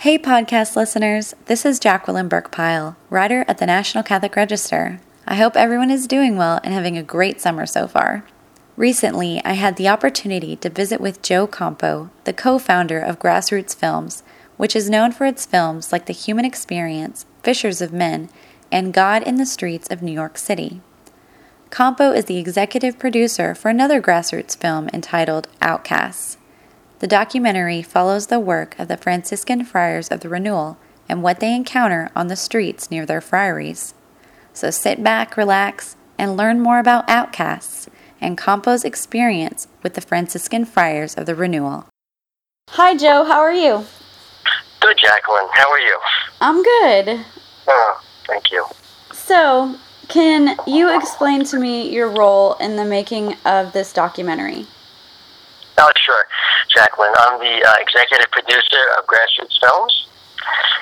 Hey, podcast listeners. This is Jacqueline Burkepile, writer at the National Catholic Register. I hope everyone is doing well and having a great summer so far. Recently, I had the opportunity to visit with Joe Campo, the co founder of Grassroots Films, which is known for its films like The Human Experience, Fishers of Men, and God in the Streets of New York City. Campo is the executive producer for another grassroots film entitled Outcasts. The documentary follows the work of the Franciscan Friars of the Renewal and what they encounter on the streets near their friaries. So sit back, relax, and learn more about Outcasts and Campo's experience with the Franciscan Friars of the Renewal. Hi, Joe. How are you? Good, Jacqueline. How are you? I'm good. Oh, thank you. So, can you explain to me your role in the making of this documentary? Oh, sure, Jacqueline. I'm the uh, executive producer of Grassroots Films,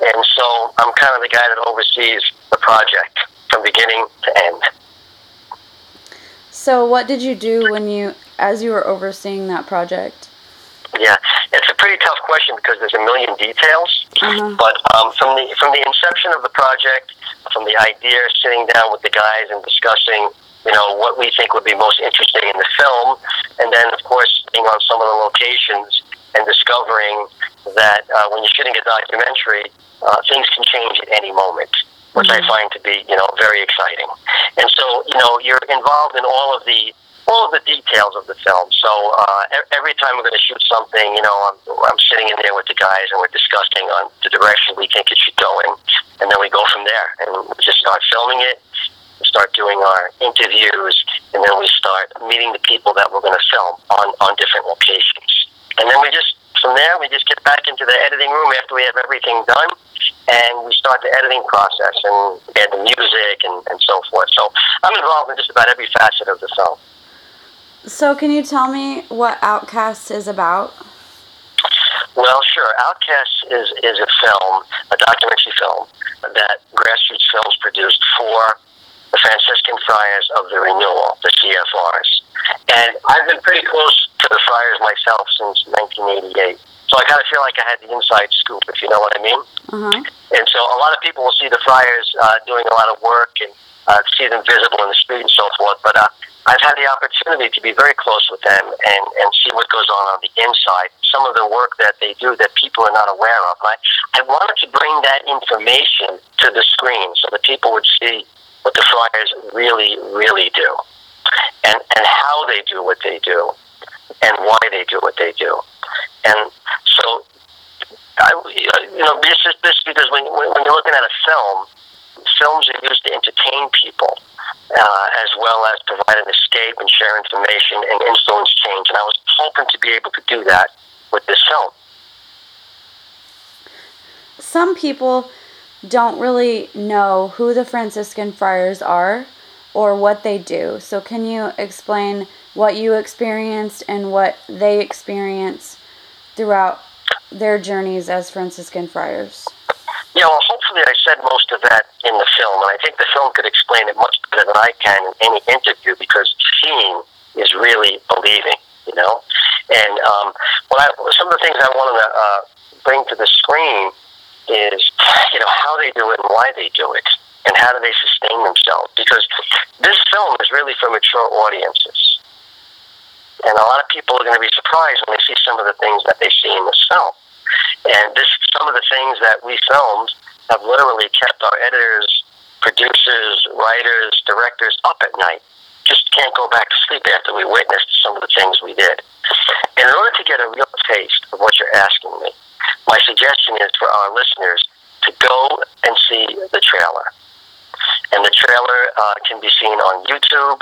and so I'm kind of the guy that oversees the project from beginning to end. So, what did you do when you, as you were overseeing that project? Yeah, it's a pretty tough question because there's a million details. Uh-huh. But um, from the from the inception of the project, from the idea, sitting down with the guys and discussing, you know, what we think would be most interesting in the film, and then of course being on some of the locations and discovering that uh, when you're shooting a documentary, uh, things can change at any moment, which I find to be, you know, very exciting. And so, you know, you're involved in all of the all of the details of the film. So uh, every time we're going to shoot something, you know, I'm, I'm sitting in there with the guys and we're discussing on the direction we think it should go in, and then we go from there and we just start filming it. Start doing our interviews, and then we start meeting the people that we're going to film on on different locations, and then we just from there we just get back into the editing room after we have everything done. And we start the editing process and add the music and, and so forth. So I'm involved in just about every facet of the film. So, can you tell me what Outcast is about? Well, sure. Outcast is, is a film, a documentary film, that Grassroots Films produced for the Franciscan Friars of the Renewal, the CFRs. And I've been pretty close to the Friars myself since 1988. So I kind of feel like I had the inside scoop, if you know what I mean. Uh-huh. And so a lot of people will see the Friars uh, doing a lot of work and uh, see them visible in the street and so forth. But uh, I've had the opportunity to be very close with them and, and see what goes on on the inside, some of the work that they do that people are not aware of. I, I wanted to bring that information to the screen so that people would see what the Friars really, really do and, and how they do what they do and why they do what they do. And so, I, you know, this is this because when, when when you're looking at a film, films are used to entertain people uh, as well as provide an escape and share information and influence change. And I was hoping to be able to do that with this film. Some people don't really know who the Franciscan Friars are or what they do. So, can you explain what you experienced and what they experience throughout their journeys as Franciscan Friars? Yeah, well, hopefully I said most of that in the film, and I think the film could explain it much better than I can in any interview because seeing is really believing, you know. And um, what I, some of the things I wanted to uh, bring to the screen is, you know, how they do it and why they do it, and how do they sustain themselves. Because this film is really for mature audiences, and a lot of people are going to be surprised when they see some of the things that they see in this film. And this, some of the things that we filmed have literally kept our editors, producers, writers, directors up at night. Just can't go back to sleep after we witnessed some of the things we did. And in order to get a real taste of what you're asking me, my suggestion is for our listeners to go and see the trailer. And the trailer uh, can be seen on YouTube.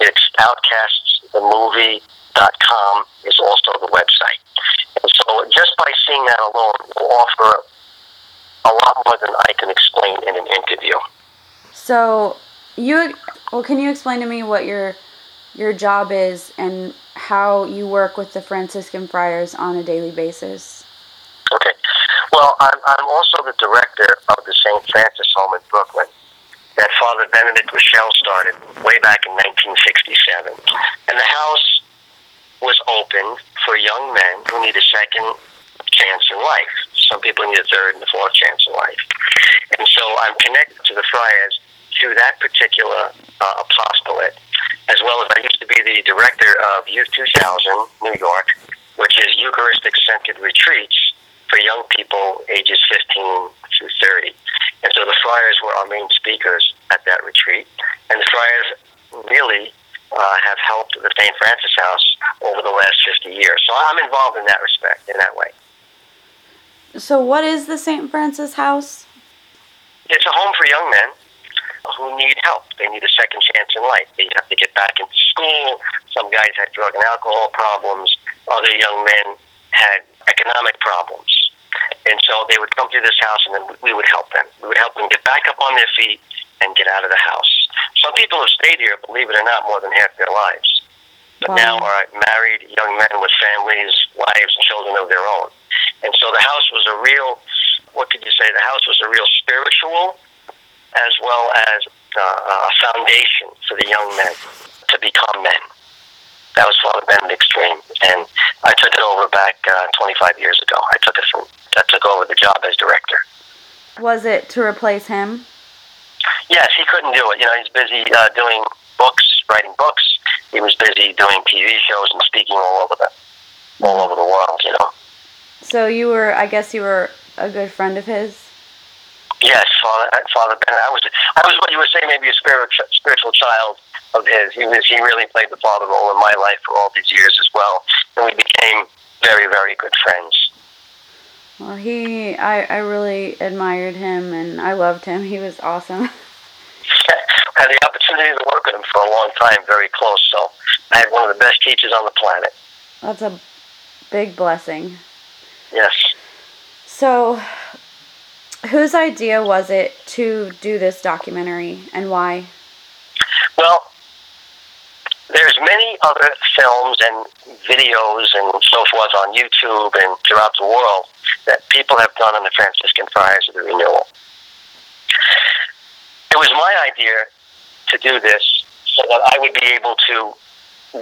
It's outcaststhemovie.com is also the website. And so just by seeing that alone will offer a lot more than I can explain in an interview. So, you well, can you explain to me what your your job is and how you work with the Franciscan Friars on a daily basis? Okay. Well, I'm, I'm also the director of the St. Francis Home in Brooklyn that Father Benedict Groeschel started way back in 1967. And the house was open for young men who need a second chance in life. Some people need a third and a fourth chance in life. And so I'm connected to the Friars through that particular uh, apostolate, as well as I used to be the director of Youth 2000 New York, which is Eucharistic-centered retreats for young people ages 15 through 30. And so the Friars were our main speakers at that retreat. And the Friars really uh, have helped the St. Francis House over the last 50 years. So I'm involved in that respect, in that way. So, what is the St. Francis House? It's a home for young men who need help. They need a second chance in life. They have to get back into school. Some guys had drug and alcohol problems. Other young men had economic problems. And so they would come to this house and then we would help them. We would help them get back up on their feet and get out of the house. Some people have stayed here, believe it or not, more than half their lives. But wow. now are married young men with families, wives, and children of their own. And so the house was a real, what could you say, the house was a real spiritual as well as uh, a foundation for the young men to become men. That was Father Benedict Stream. And I took it over back uh, 25 years ago. I took it from, I took over the job as director. Was it to replace him? Yes, he couldn't do it. You know, he's busy uh, doing books, writing books. He was busy doing TV shows and speaking all over the all over the world. You know. So you were, I guess, you were a good friend of his. Yes, Father, uh, Father Ben. I was, I was what you would say, maybe a spiritual spiritual child of his. He was, he really played the father role in my life for all these years as well, and we became very, very good friends. Well, he, I, I really admired him and I loved him. He was awesome. I had the opportunity to work with him for a long time, very close. So I had one of the best teachers on the planet. That's a big blessing. Yes. So, whose idea was it to do this documentary and why? Well, there's many other films and videos and so forth on YouTube and throughout the world that people have done on the Franciscan Friars of the Renewal. It was my idea to do this so that I would be able to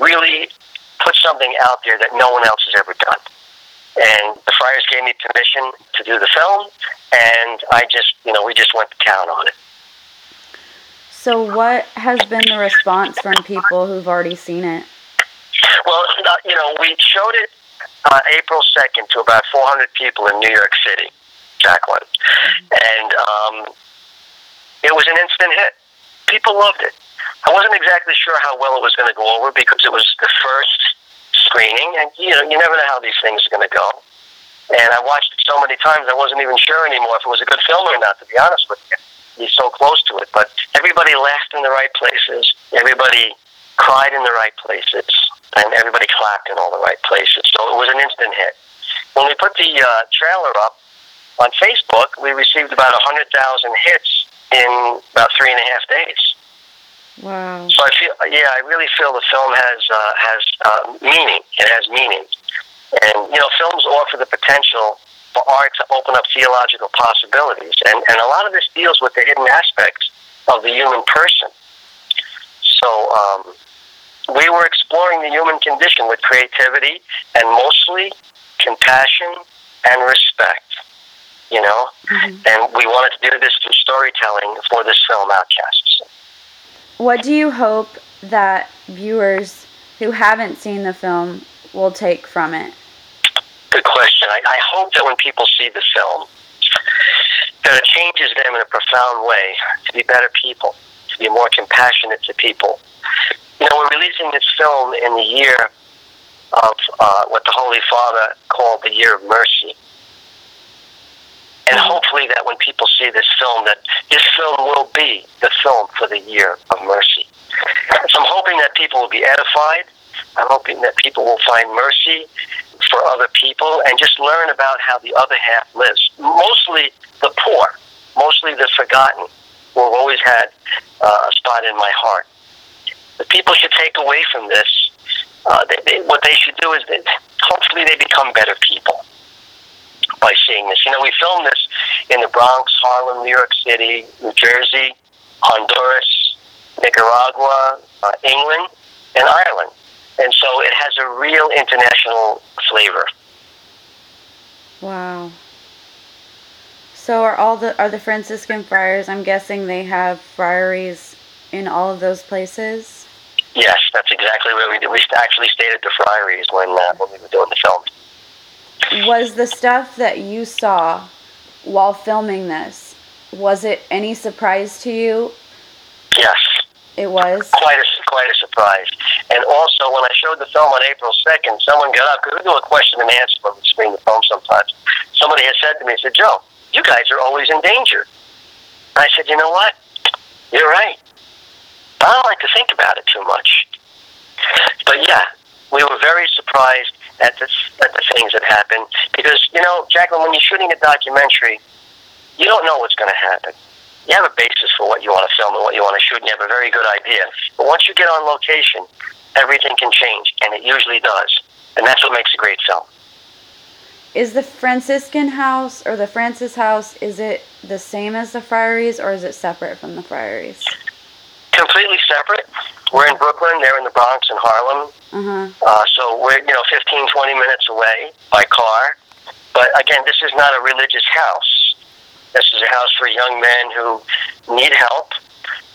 really put something out there that no one else has ever done. And the Friars gave me permission to do the film, and I just, you know, we just went to town on it. So, what has been the response from people who've already seen it? Well, you know, we showed it uh, April 2nd to about 400 people in New York City, Jacqueline. And um, it was an instant hit. People loved it. I wasn't exactly sure how well it was going to go over because it was the first screening, and you know, you never know how these things are going to go. And I watched it so many times, I wasn't even sure anymore if it was a good film or not. To be honest with you, he's so close to it. But everybody laughed in the right places. Everybody cried in the right places and everybody clapped in all the right places. So it was an instant hit. When we put the uh, trailer up on Facebook, we received about 100,000 hits in about three and a half days. Wow. So I feel, yeah, I really feel the film has uh, has uh, meaning. It has meaning, and you know, films offer the potential for art to open up theological possibilities, and and a lot of this deals with the hidden aspects of the human person. So um, we were exploring the human condition with creativity and mostly compassion and respect. You know, mm-hmm. and we wanted to do this through storytelling for this film, Outcasts. What do you hope that viewers who haven't seen the film will take from it? Good question. I, I hope that when people see the film, that it changes them in a profound way to be better people, to be more compassionate to people, you know, we're releasing this film in the year of uh, what the Holy Father called the Year of Mercy. And mm-hmm. hopefully that when people see this film, that this film will be the film for the Year of Mercy. So I'm hoping that people will be edified. I'm hoping that people will find mercy for other people and just learn about how the other half lives. Mostly the poor, mostly the forgotten, who have always had uh, a spot in my heart the people should take away from this. Uh, they, they, what they should do is that hopefully they become better people by seeing this. You know, we filmed this in the Bronx, Harlem, New York City, New Jersey, Honduras, Nicaragua, uh, England, and Ireland. And so it has a real international flavor. Wow. So are all the are the Franciscan friars? I'm guessing they have friaries in all of those places. Yes, that's exactly where we did. We actually stayed at the friaries when uh, when we were doing the film. Was the stuff that you saw while filming this was it any surprise to you? Yes. It was quite a quite a surprise. And also, when I showed the film on April second, someone got up because we do a question and answer when we screen the film. Sometimes somebody has said to me, "said Joe, you guys are always in danger." I said, "You know what? You're right. I don't like to think about it too much." But yeah, we were very surprised at the at the things that happened because you know, Jacqueline, when you're shooting a documentary, you don't know what's going to happen you have a basis for what you want to film and what you want to shoot, and you have a very good idea. But once you get on location, everything can change, and it usually does. And that's what makes a great film. Is the Franciscan house or the Francis house, is it the same as the Friaries or is it separate from the Friaries? Completely separate. We're in Brooklyn, they're in the Bronx and Harlem. Uh-huh. Uh, so we're, you know, 15, 20 minutes away by car. But again, this is not a religious house this is a house for young men who need help,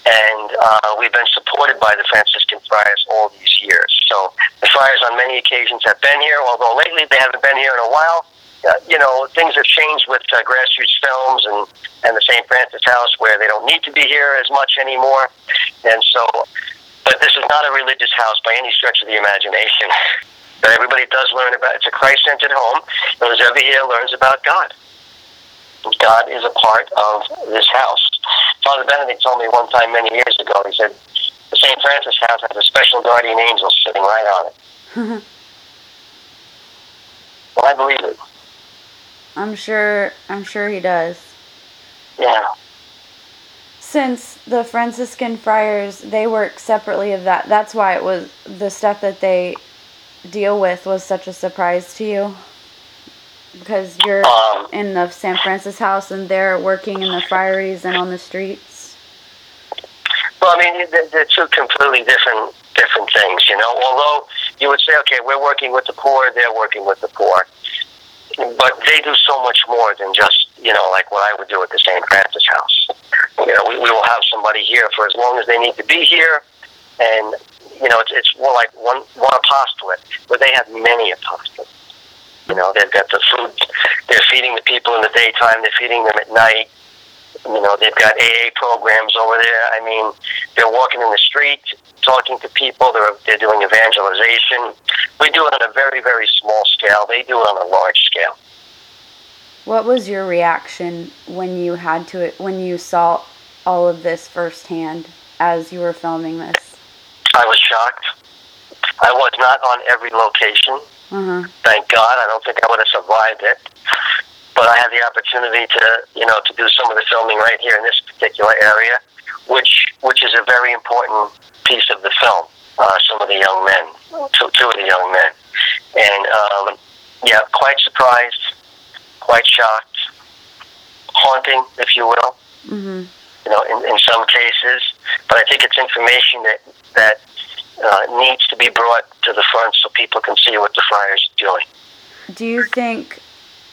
and uh, we've been supported by the Franciscan Friars all these years. So the Friars, on many occasions, have been here, although lately they haven't been here in a while. Uh, you know, things have changed with uh, grassroots films and, and the St. Francis House where they don't need to be here as much anymore. And so, but this is not a religious house by any stretch of the imagination. But everybody does learn about it's a Christ centered home. And who's ever here learns about God. God is a part of this house. Father Benedict told me one time many years ago, he said, the St. Francis house has a special guardian angel sitting right on it. well, I believe it. I'm sure, I'm sure he does. Yeah. Since the Franciscan friars, they work separately of that, that's why it was, the stuff that they deal with was such a surprise to you? Because you're um, in the San Francis house and they're working in the friaries and on the streets? Well, I mean, they're two completely different different things, you know. Although you would say, okay, we're working with the poor, they're working with the poor, but they do so much more than just, you know, like what I would do at the St. Francis house. You know, we, we will have somebody here for as long as they need to be here, and you know, it's, it's more like one one apostolate, but they have many apostolates you know, they've got the food. They're feeding the people in the daytime. They're feeding them at night. You know, they've got AA programs over there. I mean, they're walking in the street, talking to people. They're they're doing evangelization. We do it on a very very small scale. They do it on a large scale. What was your reaction when you had to when you saw all of this firsthand as you were filming this? I was shocked. I was not on every location. Mm-hmm. Thank God. I don't think I would have survived it. But I had the opportunity to, you know, to do some of the filming right here in this particular area, which which is a very important piece of the film. Uh, some of the young men, two, two of the young men, and um, yeah, quite surprised, quite shocked, haunting, if you will. Mm-hmm. You know, in, in some cases, but I think it's information that that uh, needs to be brought to the front so people can see what the friars are doing. Do you think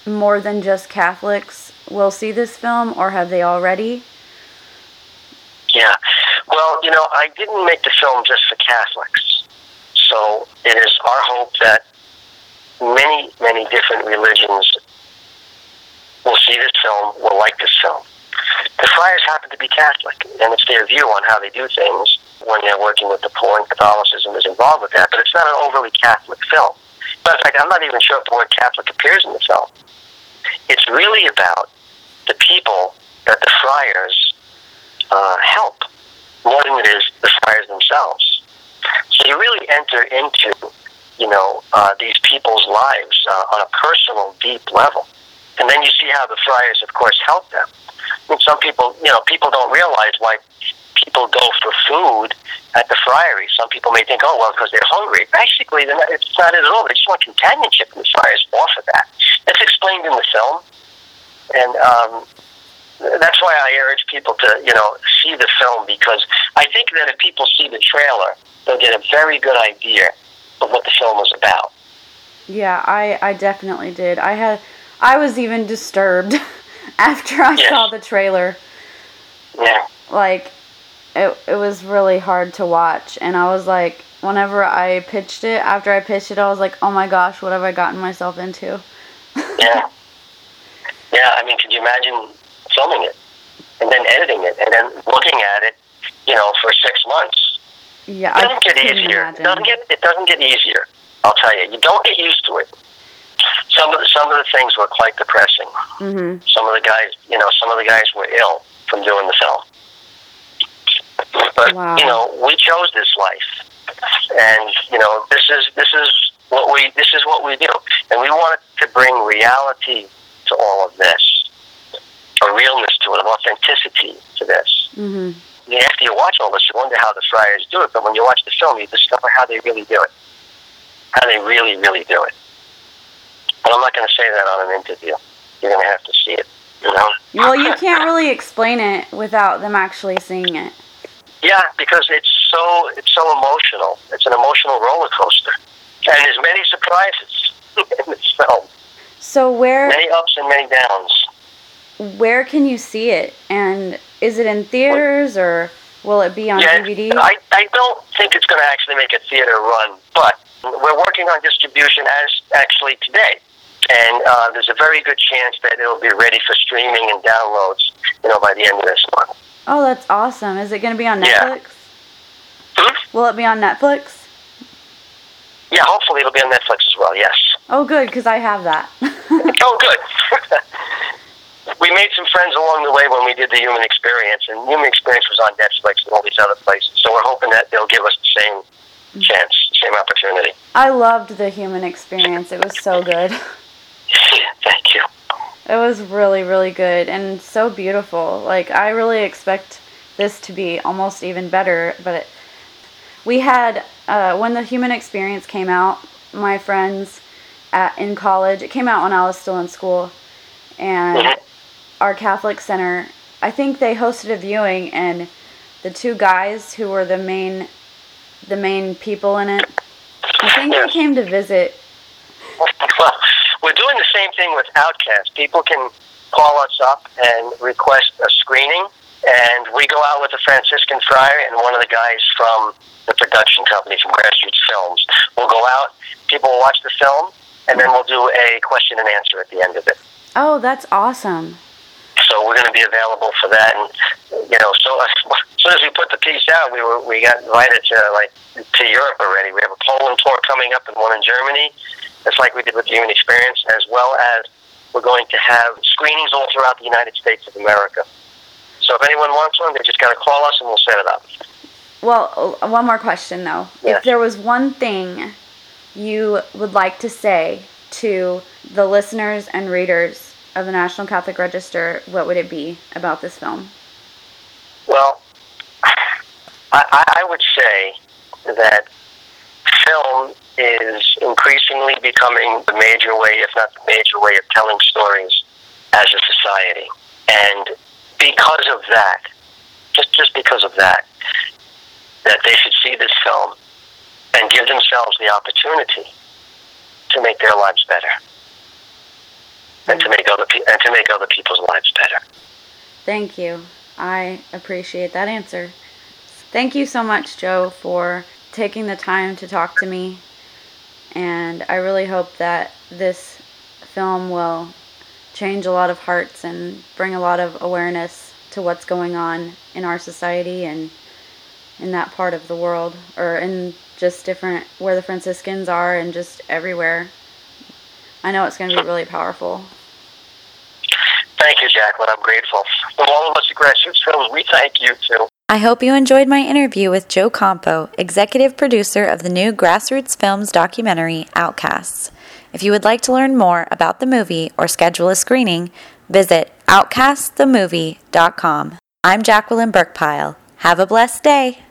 more than just Catholics will see this film, or have they already? Yeah. Well, you know, I didn't make the film just for Catholics. So it is our hope that many, many different religions will see this film, will like this film. The friars happen to be Catholic, and it's their view on how they do things when they're working with the poor, and Catholicism is involved with that. But it's not an overly Catholic film. But in fact, I'm not even sure if the word Catholic appears in the film. It's really about the people that the friars uh, help more than it is the friars themselves. So you really enter into, you know, uh, these people's lives uh, on a personal, deep level. And then you see how the friars, of course, help them. Mean, some people, you know, people don't realize why people go for food at the friary. Some people may think, oh, well, because they're hungry. Basically, they're not, it's not it at all. They just want companionship, and the friars offer that. It's explained in the film, and um, that's why I urge people to, you know, see the film because I think that if people see the trailer, they'll get a very good idea of what the film was about. Yeah, I, I definitely did. I had I was even disturbed after I Yes. saw the trailer. Yeah. Like, it, it was really hard to watch. And I was like, whenever I pitched it, after I pitched it, I was like, oh my gosh, what have I gotten myself into? Yeah. Yeah, I mean, could you imagine filming it and then editing it and then looking at it, you know, for six months? Yeah, It I doesn't get easier. imagine. It doesn't get it doesn't get easier. I'll tell you. You don't get used to it. Some of the, some of the things were quite depressing. hmm Some of the guys, you know, some of the guys were ill from doing the film. But Wow. you know, we chose this life, and you know, this is this is what we this is what we do, and we wanted to bring reality to all of this, a realness to it, an authenticity to this. hmm And after you watch all this, you wonder how the friars do it, but when you watch the film, you discover how they really do it, how they really, really do it. But I'm not going to say that on an interview. You're going to have to see it. You know? Well, you can't really explain it without them actually seeing it. Yeah, because it's so it's so emotional. It's an emotional roller coaster, and there's many surprises in this film. So where Many ups and many downs. where can you see it? And is it in theaters or will it be on yeah, DVD? I I don't think it's going to actually make a theater run, but we're working on distribution as actually today, and uh, there's a very good chance that it'll be ready for streaming and downloads. You know, by the end of this month. oh, that's awesome. Is it going to be on Yeah. Netflix? Hmm? Will it be on Netflix? Yeah, hopefully it'll be on Netflix as well. Yes. Oh, good, because I have that. Oh, good. we made some friends along the way when we did the Human Experience, and Human Experience was on Netflix and all these other places. So we're hoping that they'll give us the same chance, same opportunity. I loved the human experience. It was so good. Thank you. It was really, really good and so beautiful. Like I really expect this to be almost even better. But it, we had uh, when the Human Experience came out, my friends at, in college. It came out when I was still in school, and Mhm. our Catholic center. I think they hosted a viewing, and the two guys who were the main, the main people in it. I think they came to visit. Doing the same thing with Outcast. People can call us up and request a screening, and we go out with a Franciscan friar and one of the guys from the production company from Grassroots Films. We'll go out, people will watch the film, and then we'll do a question and answer at the end of it. Oh, that's awesome. So we're going to be available for that, and you know, so as soon as we put the piece out, we were we got invited to like to Europe already. We have a Poland tour coming up and one in Germany. It's like we did with the Human Experience, as well as we're going to have screenings all throughout the United States of America. So if anyone wants one, they just got to call us and we'll set it up. Well, uh, one more question though. Yes. If there was one thing you would like to say to the listeners and readers of the National Catholic Register, what would it be about this film? Well, I I would say that film is increasingly becoming the major way, if not the major way, of telling stories as a society. And because of that, just just because of that, that they should see this film and give themselves the opportunity to make their lives better, and to make other pe- and to make other people's lives better. Thank you. I appreciate that answer. Thank you so much, Joe, for taking the time to talk to me. And I really hope that this film will change a lot of hearts and bring a lot of awareness to what's going on in our society and in that part of the world, or in just different where the Franciscans are and just everywhere. I know it's going to be really powerful. Thank you, Jacqueline. I'm grateful. From all of us at Grassroots Films, we thank you too. I hope you enjoyed my interview with Joe Campo, executive producer of the new Grassroots Films documentary Outcasts. If you would like to learn more about the movie or schedule a screening, visit outcastthemovie.com. I'm Jacqueline Burkepile. Have a blessed day.